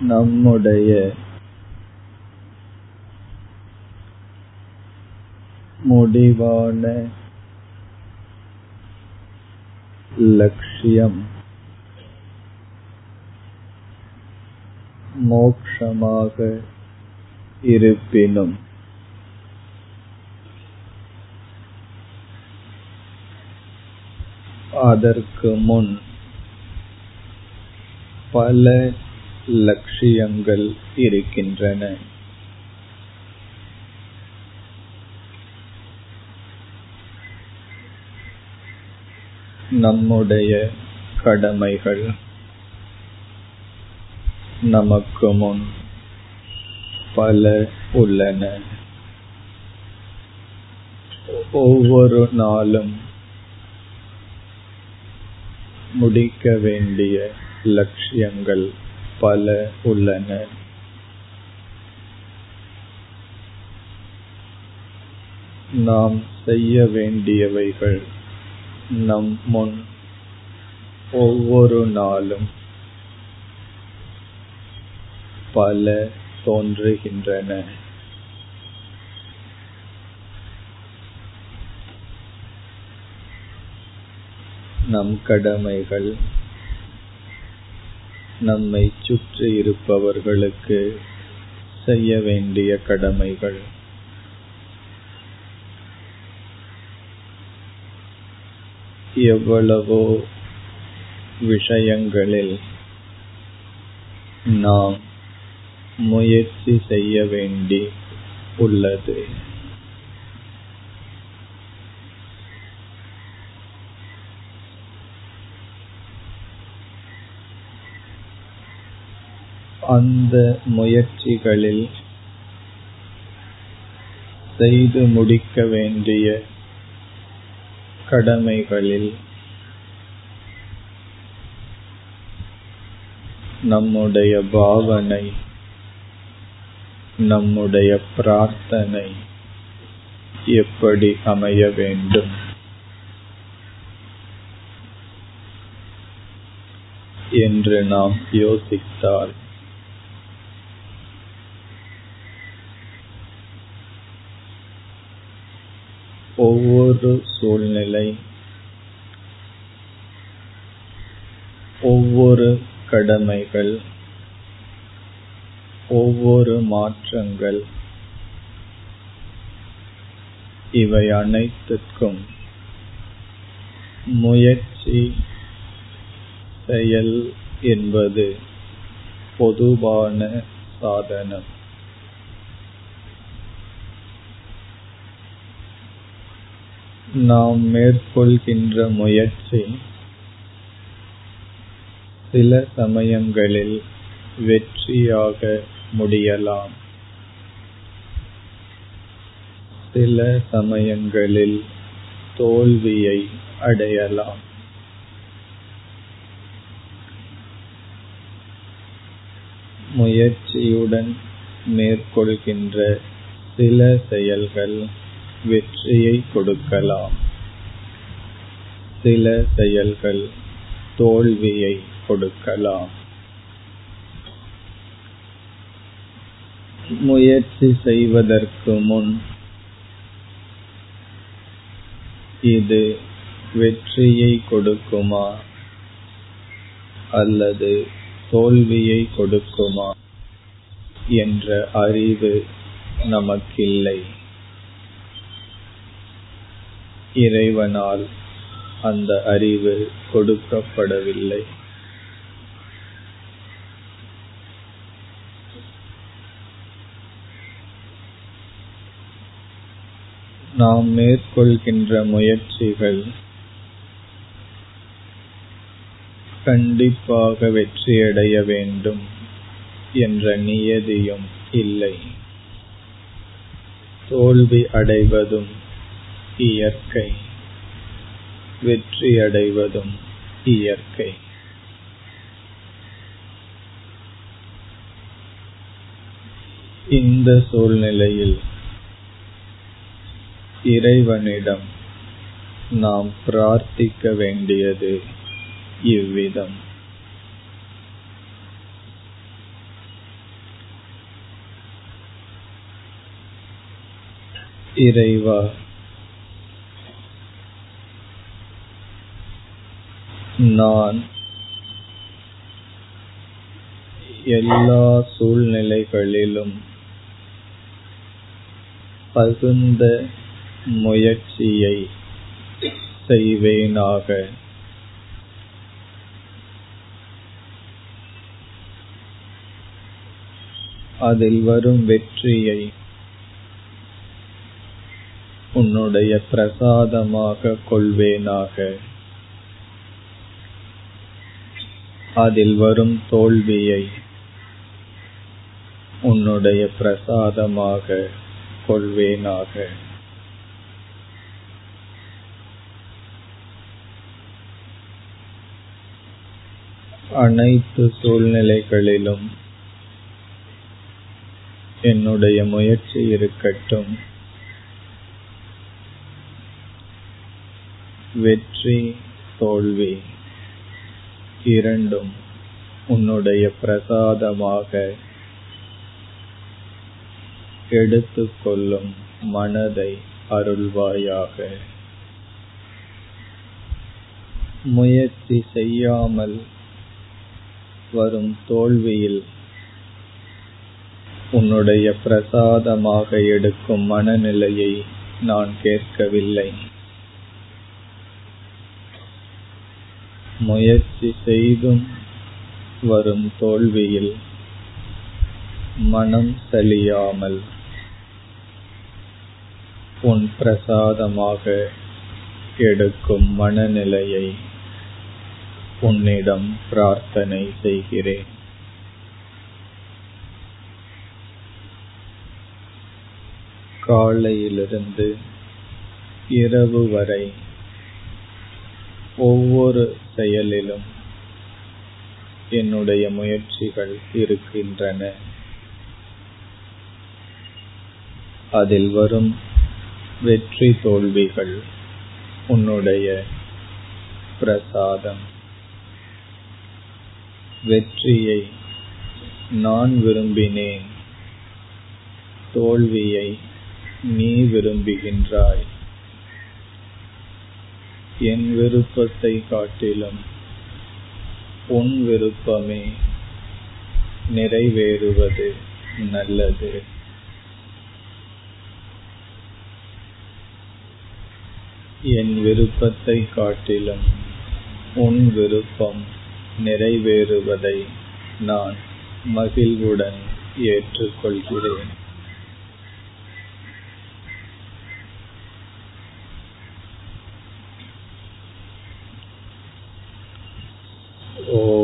நம்முடைய முடிவான லட்சியம் மோக்ஷமாக இருப்பினும் அதற்கு முன் பல லட்சியங்கள் இருக்கின்றன. நம்முடைய கடமைகள் நமக்கு முன் பல உள்ளன. ஒவ்வொரு நாளும் முடிக்க வேண்டிய லட்சியங்கள் பல உள்ளன. நாம் செய்ய வேண்டியவைகள் நம் முன் ஒவ்வொரு நாளும் பல தோன்றுகின்றன. நம் கடமைகள் நம்மை சுற்றி இருப்பவர்களுக்கு செய்ய வேண்டிய கடமைகள். எவ்வளவோ விஷயங்களில் நாம் முயற்சி செய்ய வேண்டி உள்ளது. அந்த முயற்சிகளில் செய்து முடிக்க வேண்டிய கடமைகளில் நம்முடைய பாவனை நம்முடைய பிரார்த்தனை எப்படி அமைய வேண்டும்? என்று நாம் யோசித்தால் ஒவ்வொரு சூழ்நிலை ஒவ்வொரு கடமைகள் ஒவ்வொரு மாற்றங்கள் இவை அனைத்துக்கும் முயற்சி செயல் என்பது பொதுவான சாதனம். நாம் மேற்கொள்கின்ற முயற்சி சில சமயங்களில் வெற்றியாக முடியலாம். சில சமயங்களில் தோல்வியை அடையலாம். முயற்சியுடன் மேற்கொள்கின்ற சில செயல்கள் வெற்றியை கொடுக்கலாம். சில செயல்கள் தோல்வியை கொடுக்கலாம். முயற்சி செய்வதற்கு முன் இது வெற்றியை கொடுக்குமா? அல்லது தோல்வியை கொடுக்குமா? என்ற அறிவு நமக்கில்லை. இறைவனால் அந்த அறிவு கொடுக்கப்படவில்லை. நாம் மேற்கொள்கின்ற முயற்சிகள் கண்டிப்பாக வெற்றியடைய வேண்டும் என்ற நியதியும் இல்லை. தோல்வி அடைவதும் இயற்கை. வெற்றியடைவதும் இயற்கை. இந்த சூழ்நிலையில் இறைவனிடம் நாம் பிரார்த்திக்க வேண்டியது இவ்விதம். இறைவா நான் எல்லா சூழ்நிலைகளிலும் பகுந்த முயற்சியை செய்வேனாக. அதில் வரும் வெற்றியை உன்னுடைய பிரசாதமாக கொள்வேனாக. அதில் வரும் தோல்வியை உன்னுடைய பிரசாதமாக கொள்வேனாக. அனைத்து சூழ்நிலைகளிலும் என்னுடைய முயற்சி இருக்கட்டும். வெற்றி தோல்வி. இரண்டும் உன்னுடைய பிரசாதமாக எடுத்துக்கொள்ளும் மனதை அருள்வாயாக. முயற்சி செய்யாமல் வரும் தோல்வியில் உன்னுடைய பிரசாதமாக எடுக்கும் மனநிலையை நான் கேட்கவில்லை. முயற்சி செய்தும் வரும் தோல்வியில் மனம் சலியாமல் உன் பிரசாதமாக எடுக்கும் மனநிலையை உன்னிடம் பிரார்த்தனை செய்கிறேன். காலையிலிருந்து இரவு வரை ஒவ்வொரு செயலிலும் என்னுடைய முயற்சிகள் இருக்கின்றன. அதில் வரும் வெற்றி தோல்விகள் உன்னுடைய பிரசாதம். வெற்றியை நான் விரும்பினேன் தோல்வியை நீ விரும்புகின்றாய். என் விருப்பத்தை காட்டிலும் உன் விருப்பமே நிறைவேறுவது நல்லது. என் விருப்பத்தை காட்டிலும் உன் விருப்பம் நிறைவேறுவதை நான் மகிழ்வுடன் ஏற்றுக்கொள்கிறேன். o